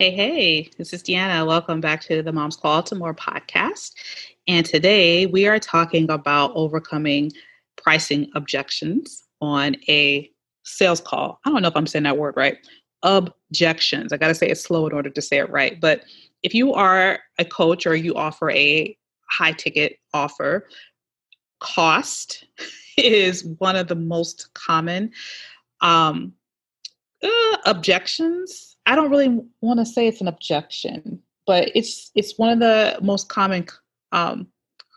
Hey, hey, this is Deanna. Welcome back to the Moms Called to More podcast. And today we are talking about overcoming pricing objections on a sales call. I don't know if I'm saying that word right. Objections. I got to say it slow in order to say it right. But if you are a coach or you offer a high ticket offer, cost is one of the most common um, uh, objections. I don't really want to say it's an objection, but it's it's one of the most common um,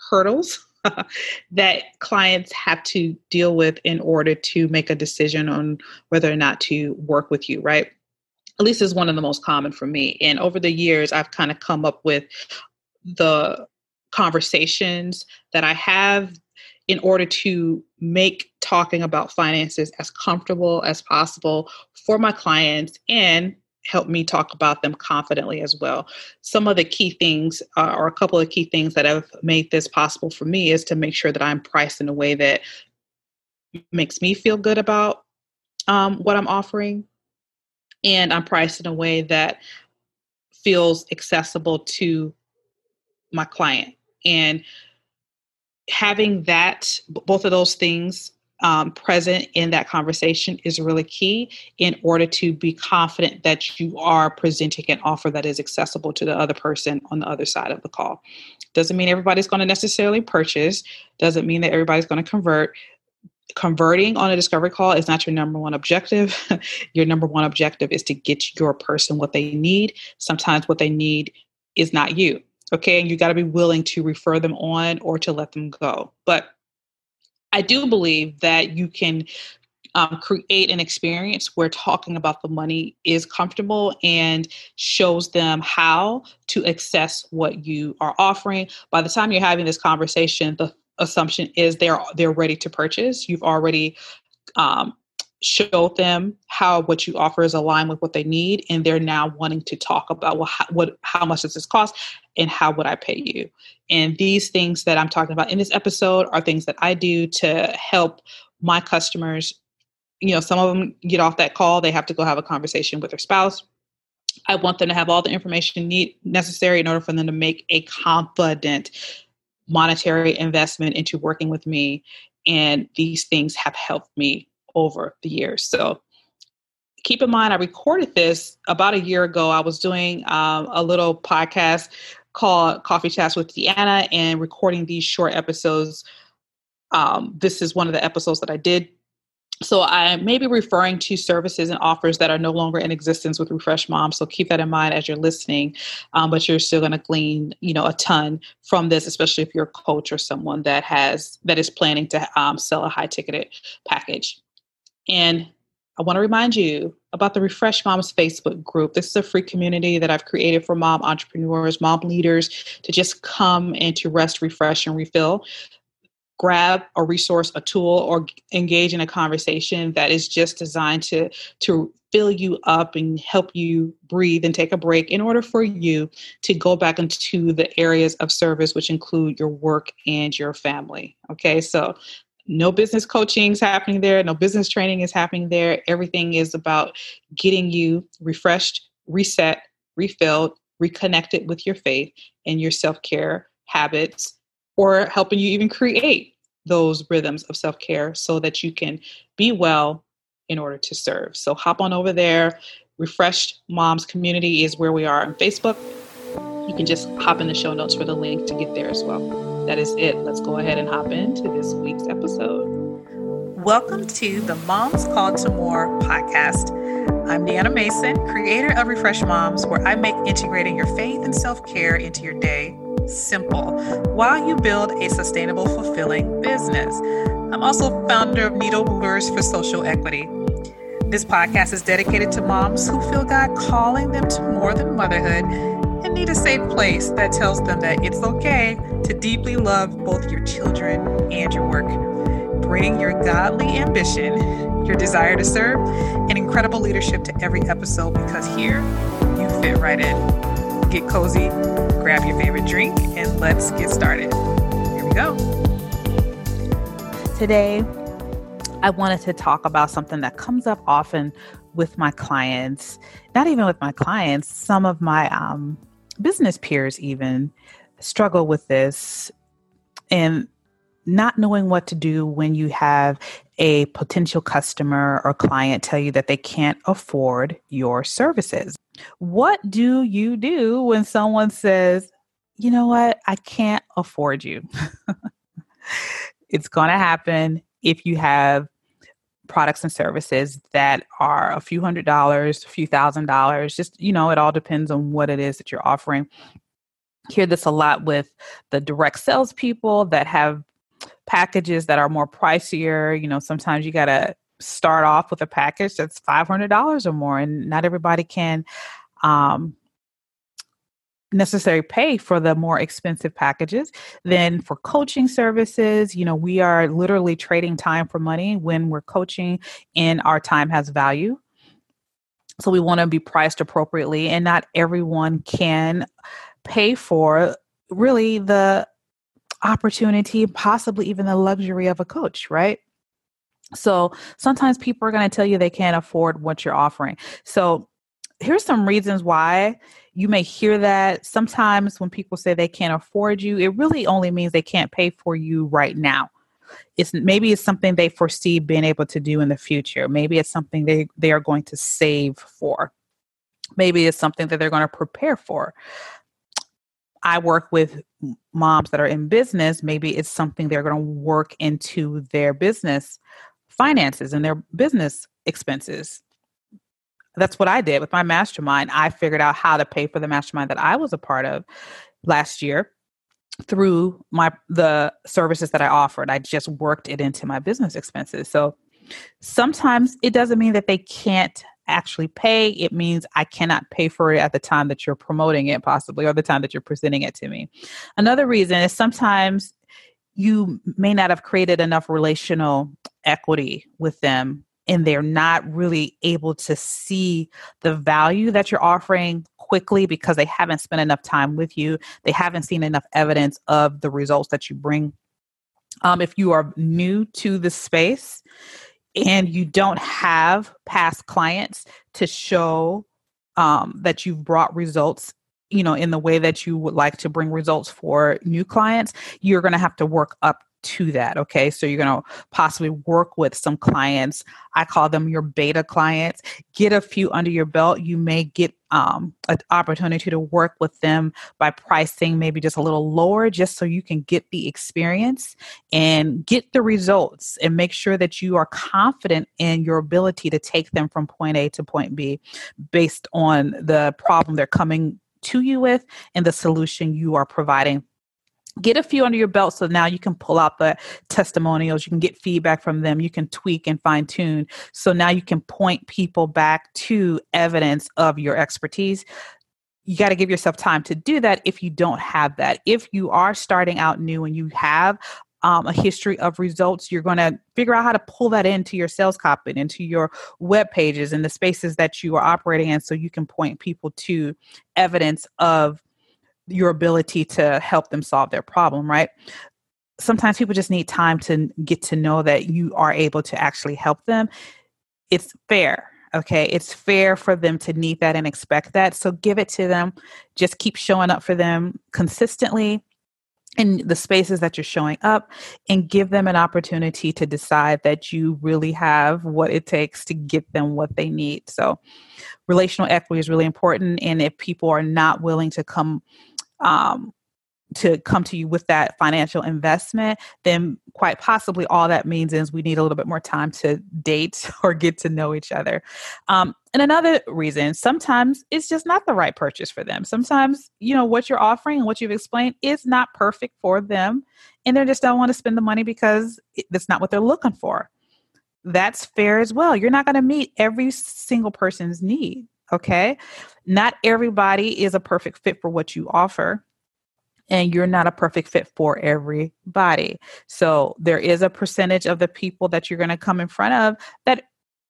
hurdles that clients have to deal with in order to make a decision on whether or not to work with you, right? At least is one of the most common for me. And over the years, I've kind of come up with the conversations that I have in order to make talking about finances as comfortable as possible for my clients and help me talk about them confidently as well. Some of the key things, uh, or a couple of key things that have made this possible for me, is to make sure that I'm priced in a way that makes me feel good about um, what I'm offering, and I'm priced in a way that feels accessible to my client. And having that, both of those things um, present in that conversation is really key in order to be confident that you are presenting an offer that is accessible to the other person on the other side of the call. Doesn't mean everybody's going to necessarily purchase, doesn't mean that everybody's going to convert. Converting on a discovery call is not your number one objective. your number one objective is to get your person what they need. Sometimes what they need is not you. Okay. And you got to be willing to refer them on or to let them go. But I do believe that you can um, create an experience where talking about the money is comfortable and shows them how to access what you are offering. By the time you're having this conversation, the assumption is they're they're ready to purchase. You've already um, showed them how what you offer is aligned with what they need, and they're now wanting to talk about well, how, what how much does this cost, and how would I pay you? And these things that I'm talking about in this episode are things that I do to help my customers. You know, some of them get off that call, they have to go have a conversation with their spouse. I want them to have all the information need, necessary in order for them to make a confident monetary investment into working with me. And these things have helped me over the years. So keep in mind, I recorded this about a year ago. I was doing um, a little podcast called Coffee Chats with Deanna and recording these short episodes. Um, this is one of the episodes that I did. So I may be referring to services and offers that are no longer in existence with Refreshed Mom. So keep that in mind as you're listening. Um, but you're still going to glean, you know, a ton from this, especially if you're a coach or someone that has that is planning to um, sell a high ticketed package. And I want to remind you about the Refreshed Moms Facebook group. This is a free community that I've created for mom entrepreneurs, mom leaders to just come and to rest, refresh, and refill. Grab a resource, a tool, or engage in a conversation that is just designed to, to fill you up and help you breathe and take a break in order for you to go back into the areas of service, which include your work and your family. Okay, so no business coaching is happening there no business training is happening there. Everything is about getting you refreshed reset refilled reconnected with your faith and your self-care habits or helping you even create those rhythms of self-care so that you can be well in order to serve. So hop on over there. Refreshed moms community is where we are on facebook. You can just hop in the show notes for the link to get there as well that is it. Let's go ahead and hop into this week's episode. Welcome to the Moms Called to More podcast. I'm Deanna Mason, creator of Refreshed Moms, where I make integrating your faith and self care into your day simple while you build a sustainable, fulfilling business. I'm also founder of Needle Movers for Social Equity. This podcast is dedicated to moms who feel God calling them to more than motherhood need a safe place that tells them that it's okay to deeply love both your children and your work. Bring your godly ambition, your desire to serve, and incredible leadership to every episode because here you fit right in. Get cozy, grab your favorite drink, and let's get started. Here we go. Today, I wanted to talk about something that comes up often with my clients, not even with my clients, some of my um, business peers even struggle with this and not knowing what to do when you have a potential customer or client tell you that they can't afford your services. What do you do when someone says, you know what, I can't afford you? it's going to happen if you have products and services that are a few hundred dollars, a few thousand dollars. Just, you know, it all depends on what it is that you're offering. Hear this a lot with the direct sales people that have packages that are more pricier. You know, sometimes you got to start off with a package that's $500 or more, and not everybody can um, necessarily pay for the more expensive packages. Then for coaching services, you know, we are literally trading time for money when we're coaching and our time has value. So we want to be priced appropriately and not everyone can pay for really the opportunity, possibly even the luxury of a coach, right? So sometimes people are going to tell you they can't afford what you're offering. So here's some reasons why you may hear that. Sometimes when people say they can't afford you it really only means they can't pay for you right now. It's maybe it's something they foresee being able to do in the future. Maybe it's something they they are going to save for. Maybe it's something that they're going to prepare for. I work with moms that are in business. Maybe it's something they're going to work into their business finances and their business expenses that's what I did with my mastermind. I figured out how to pay for the mastermind that I was a part of last year through my the services that I offered. I just worked it into my business expenses. So sometimes it doesn't mean that they can't actually pay. It means I cannot pay for it at the time that you're promoting it, possibly, or the time that you're presenting it to me. Another reason is sometimes you may not have created enough relational equity with them and they're not really able to see the value that you're offering quickly because they haven't spent enough time with you. They haven't seen enough evidence of the results that you bring. Um, if you are new to the space and you don't have past clients to show um, that you've brought results you know in the way that you would like to bring results for new clients you're going to have to work up to that. Okay. So you're going to possibly work with some clients. I call them your beta clients. Get a few under your belt. You may get um, an opportunity to work with them by pricing maybe just a little lower, just so you can get the experience and get the results and make sure that you are confident in your ability to take them from point A to point B based on the problem they're coming to you with and the solution you are providing get a few under your belt so now you can pull out the testimonials you can get feedback from them you can tweak and fine tune so now you can point people back to evidence of your expertise. You got to give yourself time to do that if you don't have that. If you are starting out new and you have um, a history of results you're going to figure out how to pull that into your sales copy into your web pages and the spaces that you are operating in so you can point people to evidence of your ability to help them solve their problem, right? Sometimes people just need time to get to know that you are able to actually help them. It's fair. Okay. It's fair for them to need that and expect that. So give it to them. Just keep showing up for them consistently in the spaces that you're showing up and give them an opportunity to decide that you really have what it takes to get them what they need. So, relational equity is really important. And if people are not willing to come um, to come to you with that financial investment, then quite possibly all that means is we need a little bit more time to date or get to know each other. Um, and another reason, sometimes it's just not the right purchase for them. Sometimes, you know, what you're offering and what you've explained is not perfect for them. And they just don't want to spend the money because that's not what they're looking for. That's fair as well. You're not going to meet every single person's need. Okay. Not everybody is a perfect fit for what you offer. And you're not a perfect fit for everybody. So there is a percentage of the people that you're going to come in front of that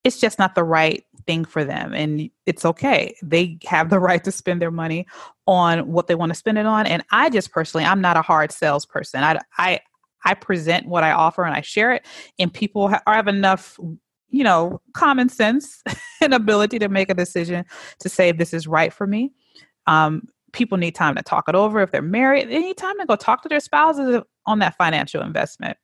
it's just not the right thing for them. And it's okay. They have the right to spend their money on what they want to spend it on. And I just personally, I'm not a hard salesperson. I, I, I present what I offer and I share it, and people have enough you know, common sense and ability to make a decision to say this is right for me. Um, people need time to talk it over. If they're married, they need time to go talk to their spouses on that financial investment.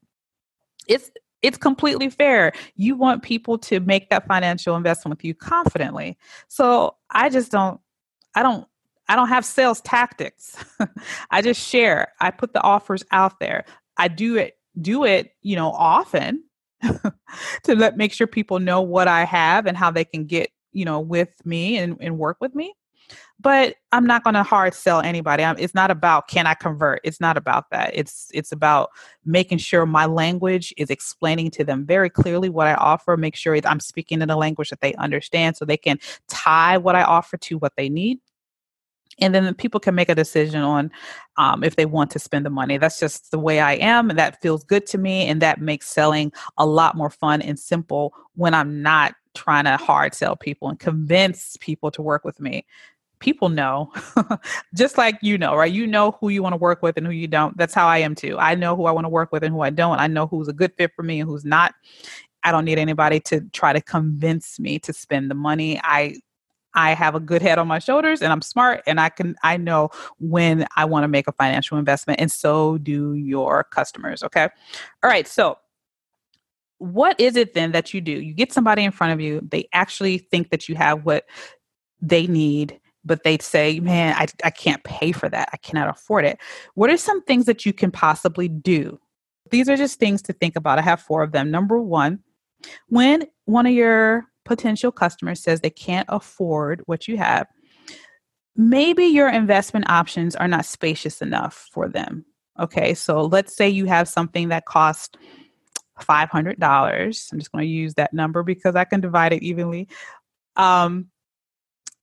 It's it's completely fair. You want people to make that financial investment with you confidently. So I just don't I don't I don't have sales tactics. I just share. I put the offers out there. I do it do it, you know, often to let make sure people know what I have and how they can get, you know, with me and, and work with me. But I'm not going to hard sell anybody. I'm, it's not about can I convert. It's not about that. It's it's about making sure my language is explaining to them very clearly what I offer. Make sure I'm speaking in a language that they understand, so they can tie what I offer to what they need and then people can make a decision on um, if they want to spend the money. That's just the way i am and that feels good to me and that makes selling a lot more fun and simple when i'm not trying to hard sell people and convince people to work with me. People know. Just like you know right? You know who you want to work with and who you don't. That's how i am too. I know who i want to work with and who i don't. I know who's a good fit for me and who's not. I don't need anybody to try to convince me to spend the money. I I have a good head on my shoulders and I'm smart and I can I know when I want to make a financial investment and so do your customers, okay? All right, so what is it then that you do? You get somebody in front of you, they actually think that you have what they need but they say, man, I, I can't pay for that. I cannot afford it. What are some things that you can possibly do? These are just things to think about. I have four of them. Number one, when one of your potential customer says they can't afford what you have, maybe your investment options are not spacious enough for them. Okay, so let's say you have something that costs $500. I'm just going to use that number because I can divide it evenly. Um,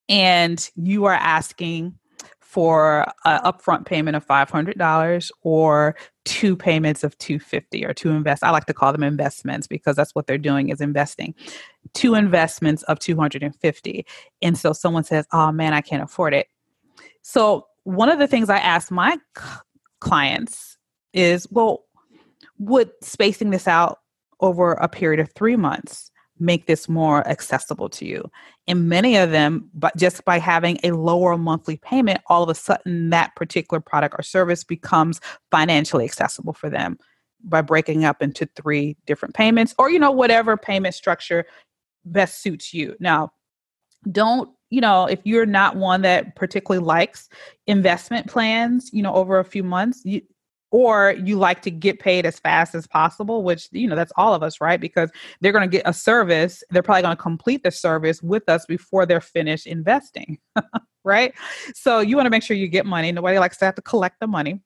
and you are asking for an upfront payment of $500 or two payments of 250 or two invest I like to call them investments because that's what they're doing is investing. Two investments of 250. And so someone says, "Oh man, I can't afford it." So one of the things I ask my clients is, "Well, would spacing this out over a period of 3 months make this more accessible to you. And many of them, but just by having a lower monthly payment, all of a sudden that particular product or service becomes financially accessible for them by breaking up into three different payments or, you know, whatever payment structure best suits you. Now, don't you know if you're not one that particularly likes investment plans you know over a few months you, or you like to get paid as fast as possible which you know that's all of us right? Because they're going to get a service they're probably going to complete the service with us before they're finished investing right? So you want to make sure you get money. Nobody likes to have to collect the money.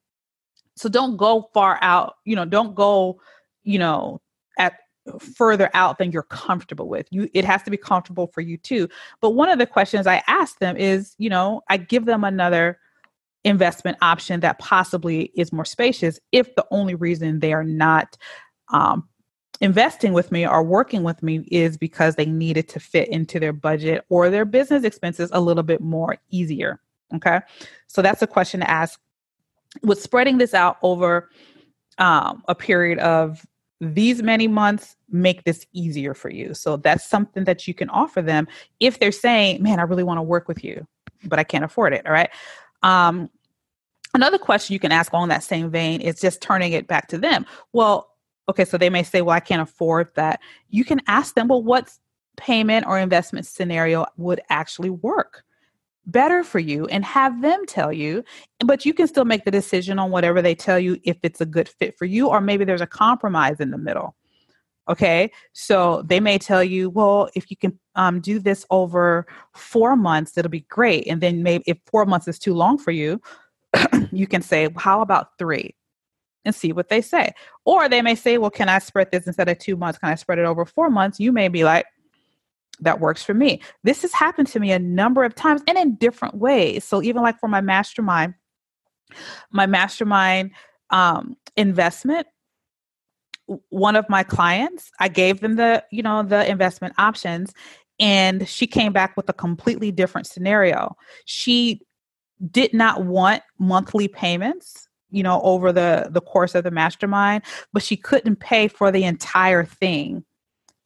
So don't go far out you know don't go you know at further out than you're comfortable with. You it has to be comfortable for you too. But one of the questions i ask them is you know i give them another investment option that possibly is more spacious if the only reason they are not um, investing with me or working with me is because they needed to fit into their budget or their business expenses a little bit more easier. Okay. So that's a question to ask. With spreading this out over um, a period of these many months, make this easier for you. So that's something that you can offer them if they're saying, man, I really want to work with you, but I can't afford it. All right. Um, another question you can ask on that same vein is just turning it back to them. Well, okay, so they may say, well, I can't afford that. You can ask them, well, what payment or investment scenario would actually work? better for you and have them tell you but you can still make the decision on whatever they tell you if it's a good fit for you or maybe there's a compromise in the middle okay so they may tell you well if you can um, do this over four months it'll be great and then maybe if four months is too long for you you can say how about three? and see what they say. Or they may say well can i spread this instead of two months? Can i spread it over four months? You may be like that works for me. This has happened to me a number of times and in different ways. So even like for my mastermind my mastermind um, investment one of my clients i gave them the you know the investment options and she came back with a completely different scenario. She did not want monthly payments you know over the the course of the mastermind but she couldn't pay for the entire thing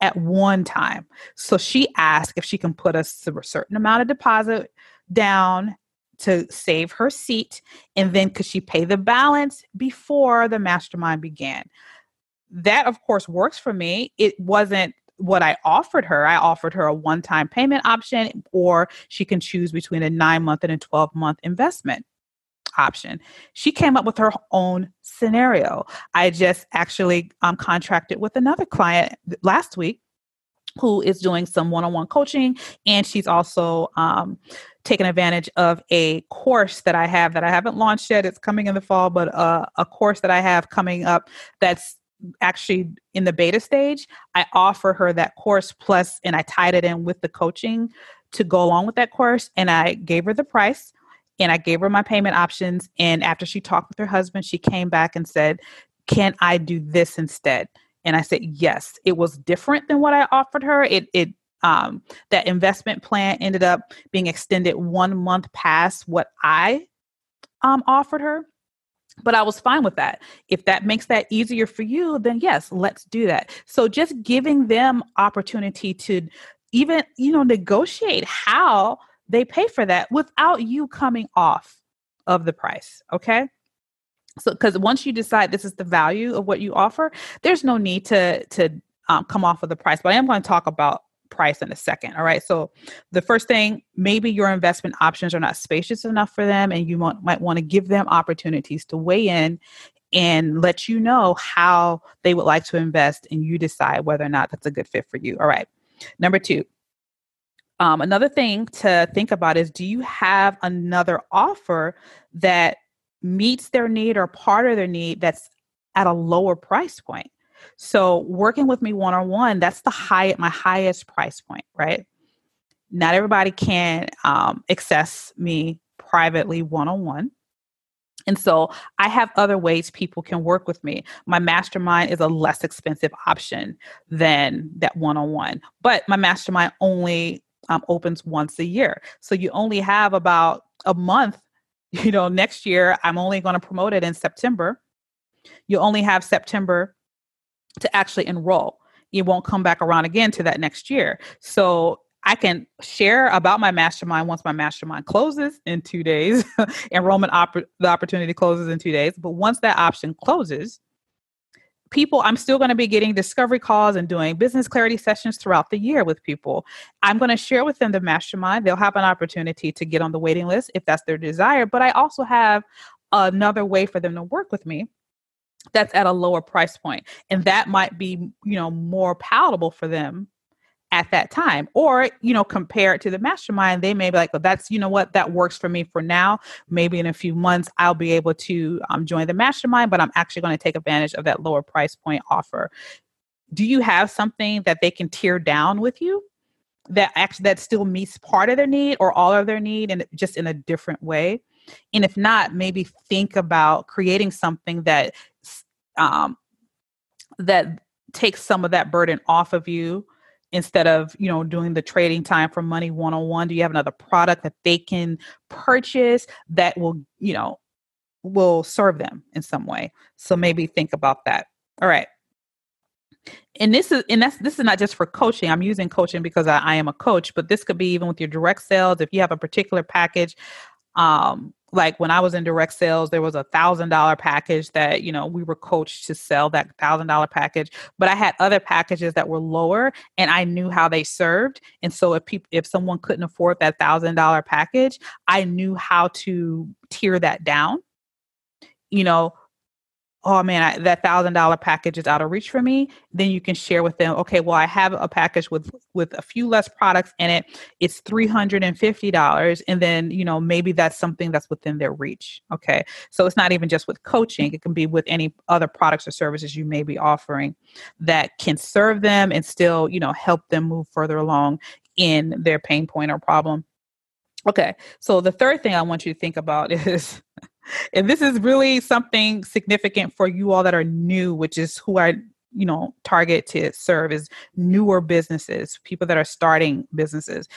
at one time. So she asked if she can put a, certain amount of deposit down to save her seat and then could she pay the balance before the mastermind began that of course works for me it wasn't what I offered her. I offered her a one time payment option, or she can choose between a nine month and a 12 month investment option. She came up with her own scenario. I just actually um, contracted with another client last week who is doing some one on one coaching, and she's also um, taken advantage of a course that I have that I haven't launched yet. It's coming in the fall, but uh, a course that I have coming up that's actually in the beta stage. I offer her that course plus, and I tied it in with the coaching to go along with that course, and I gave her the price and I gave her my payment options. And after she talked with her husband, she came back and said, Can I do this instead? And I said, Yes. It was different than what I offered her. It, it, um, that investment plan ended up being extended one month past what I um, offered her. But I was fine with that. If that makes that easier for you, then yes, let's do that. So just giving them opportunity to even, you know, negotiate how they pay for that without you coming off of the price. Okay. So, because once you decide this is the value of what you offer, there's no need to to um, come off of the price. But I am going to talk about price in a second. All right. So, the first thing, maybe your investment options are not spacious enough for them, and you want, might want to give them opportunities to weigh in and let you know how they would like to invest, and you decide whether or not that's a good fit for you. All right. Number two, um, another thing to think about is do you have another offer that meets their need or part of their need that's at a lower price point? So working with me one on one, that's the high my highest price point, right? Not everybody can um, access me privately one on one. And so I have other ways people can work with me. My mastermind is a less expensive option than that one on one, but my mastermind only um, opens once a year. So you only have about a month. You know, next year, I'm only going to promote it in September. You only have September to actually enroll. It won't come back around again to that next year. So I can share about my mastermind once my mastermind closes in two days. Enrollment the opportunity closes in two days. But once that option closes, people i'm still going to be getting discovery calls and doing business clarity sessions throughout the year with people i'm going to share with them the mastermind they'll have an opportunity to get on the waiting list if that's their desire but i also have another way for them to work with me that's at a lower price point and that might be you know more palatable for them at that time or you know compare it to the mastermind they may be like well that's you know what that works for me for now. Maybe in a few months i'll be able to um, join the mastermind but i'm actually going to take advantage of that lower price point offer. Do you have something that they can tear down with you that actually that still meets part of their need or all of their need and just in a different way? And if not maybe think about creating something that um, that takes some of that burden off of you instead of you know doing the trading time for money one on one do you have another product that they can purchase that will you know will serve them in some way? So maybe think about that. All right. And this is and that's this is not just for coaching. I'm using coaching because I, I am a coach but this could be even with your direct sales. If you have a particular package um like when I was in direct sales, there was a thousand dollar package that, you know, we were coached to sell that thousand dollar package, but I had other packages that were lower and I knew how they served. And so if people, if someone couldn't afford that thousand dollar package, I knew how to tier that down. You know, oh man, I, that thousand dollar package is out of reach for me, then you can share with them, okay, well, I have a package with with a few less products in it. It's three hundred and fifty dollars, and then you know maybe that's something that's within their reach. Okay, so it's not even just with coaching; it can be with any other products or services you may be offering that can serve them and still you know help them move further along in their pain point or problem. Okay, so the third thing I want you to think about is and this is really something significant for you all that are new, which is who I you know target to serve is newer businesses, people that are starting businesses.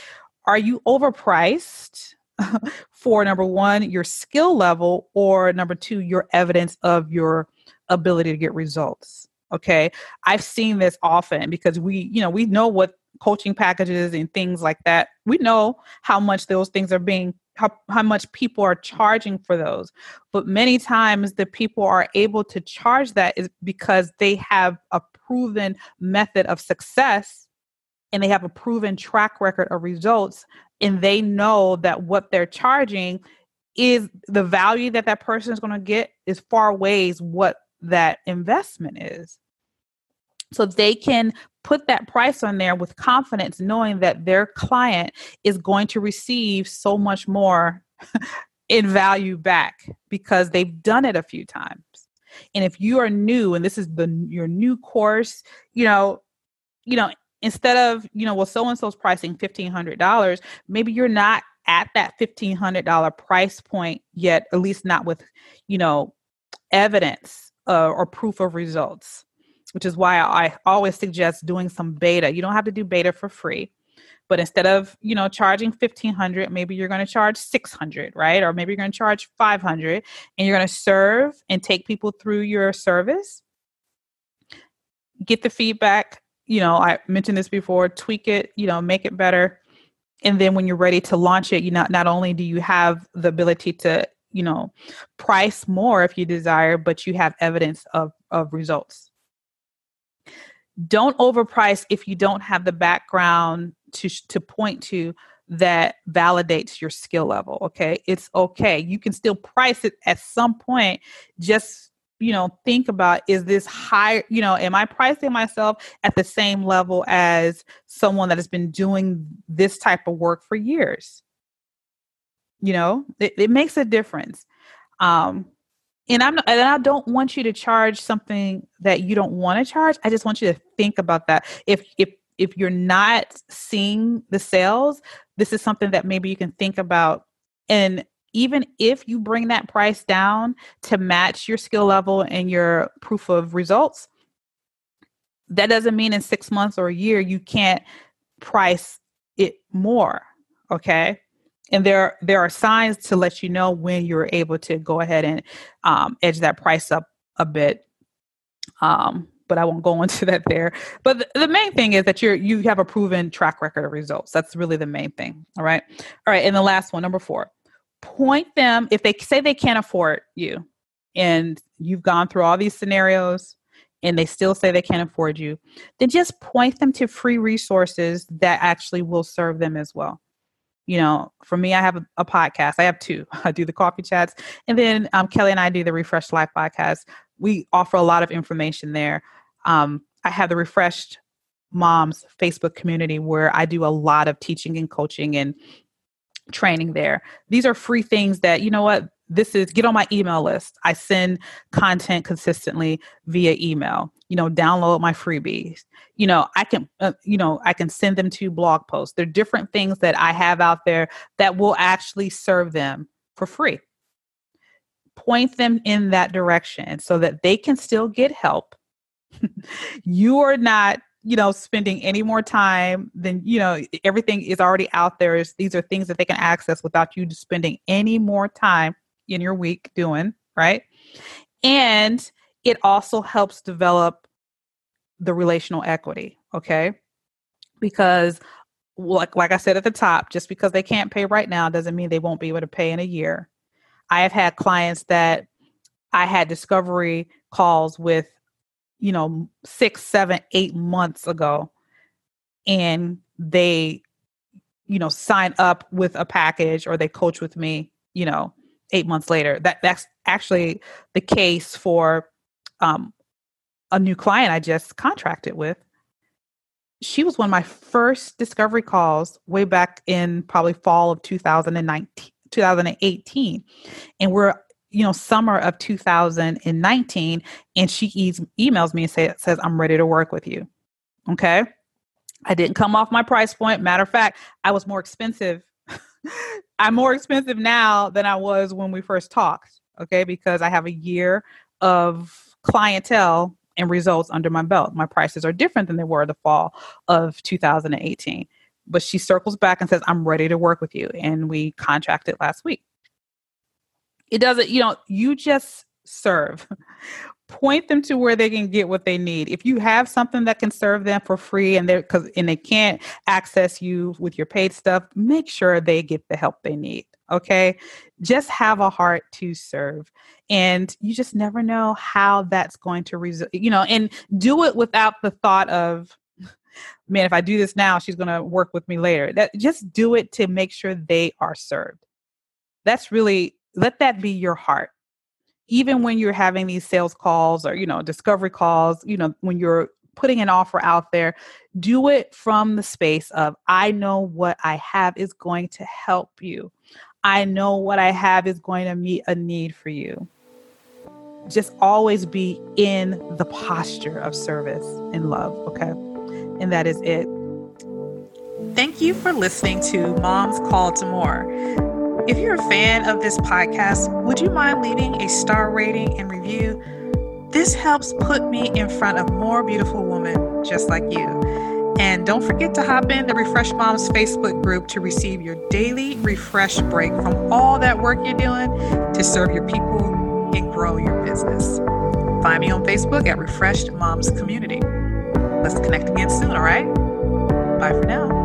Are you overpriced for number one, your skill level, or number two, your evidence of your ability to get results? Okay. I've seen this often because we, you know, we know what coaching packages and things like that. We know how much those things are being how, how much people are charging for those. But many times the people are able to charge that is because they have a proven method of success and they have a proven track record of results and they know that what they're charging is the value that that person is going to get is far ways what that investment is so they can put that price on there with confidence knowing that their client is going to receive so much more in value back because they've done it a few times. And if you are new and this is the your new course you know you know instead of you know well so and so's pricing $1500 maybe you're not at that $1500 price point yet at least not with you know evidence uh, or proof of results which is why I always suggest doing some beta. You don't have to do beta for free, but instead of you know charging 1500 maybe you're going to charge 600 right? Or maybe you're going to charge 500 and you're going to serve and take people through your service. Get the feedback you know i mentioned this before tweak it you know make it better. And then when you're ready to launch it you not not only do you have the ability to you know price more if you desire but you have evidence of of results don't overprice if you don't have the background to to point to that validates your skill level okay? It's okay. You can still price it at some point. Just you know think about is this high you know am i pricing myself at the same level as someone that has been doing this type of work for years? You know it, it makes a difference. Um and I'm and I don't want you to charge something that you don't want to charge. I just want you to think about that. If if if you're not seeing the sales, this is something that maybe you can think about. And even if you bring that price down to match your skill level and your proof of results, that doesn't mean in six months or a year you can't price it more. Okay and there there are signs to let you know when you're able to go ahead and um, edge that price up a bit. Um, but i won't go into that there. But the, the, main thing is that you're you have a proven track record of results. That's really the main thing all right? All right and the last one number four. Point them if they say they can't afford you and you've gone through all these scenarios and they still say they can't afford you then just point them to free resources that actually will serve them as well you know, for me, I have a, a, podcast. I have two. I do the coffee chats, and then um, Kelly and I do the Refreshed Life podcast. We offer a lot of information there. Um, I have the Refreshed Moms Facebook community where I do a lot of teaching and coaching and training there. These are free things that, you know what, this is get on my email list. I send content consistently via email. You know, download my freebies. You know, I can uh, you know, I can send them to blog posts. There are different things that I have out there that will actually serve them for free. Point them in that direction so that they can still get help. you are not you know spending any more time than you know everything is already out there these are things that they can access without you spending any more time in your week doing, right? And it also helps develop the relational equity, okay? Because like like I said at the top, just because they can't pay right now doesn't mean they won't be able to pay in a year. I have had clients that I had discovery calls with, you know, six, seven, eight months ago, and they, you know, sign up with a package or they coach with me, you know, eight months later. That that's actually the case for um, a new client I just contracted with. She was one of my first discovery calls way back in probably fall of 2019, 2018. And we're, you know, summer of 2019. And she e- emails me and say, says, I'm ready to work with you. Okay. I didn't come off my price point. Matter of fact, I was more expensive I'm more expensive now than I was when we first talked, okay? Because I have a year of clientele and results under my belt. My prices are different than they were the fall of 2018. But she circles back and says, I'm ready to work with you. And we contracted last week. It doesn't, you know, you just serve. Point them to where they can get what they need. If you have something that can serve them for free and they cuz and they can't access you with your paid stuff, make sure they get the help they need. Okay? Just have a heart to serve. And you just never know how that's going to result, you know, and do it without the thought of man, if I do this now, she's going to work with me later. That just do it to make sure they are served. That's really let that be your heart even when you're having these sales calls or you know discovery calls you know when you're putting an offer out there do it from the space of i know what i have is going to help you. I know what i have is going to meet a need for you. Just always be in the posture of service and love okay? And that is it. Thank you for listening to Moms Called to More if you're a fan of this podcast, would you mind leaving a star rating and review? This helps put me in front of more beautiful women just like you. And don't forget to hop in the Refreshed Moms Facebook group to receive your daily refresh break from all that work you're doing to serve your people and grow your business. Find me on Facebook at Refreshed Moms Community. Let's connect again soon, all right? Bye for now.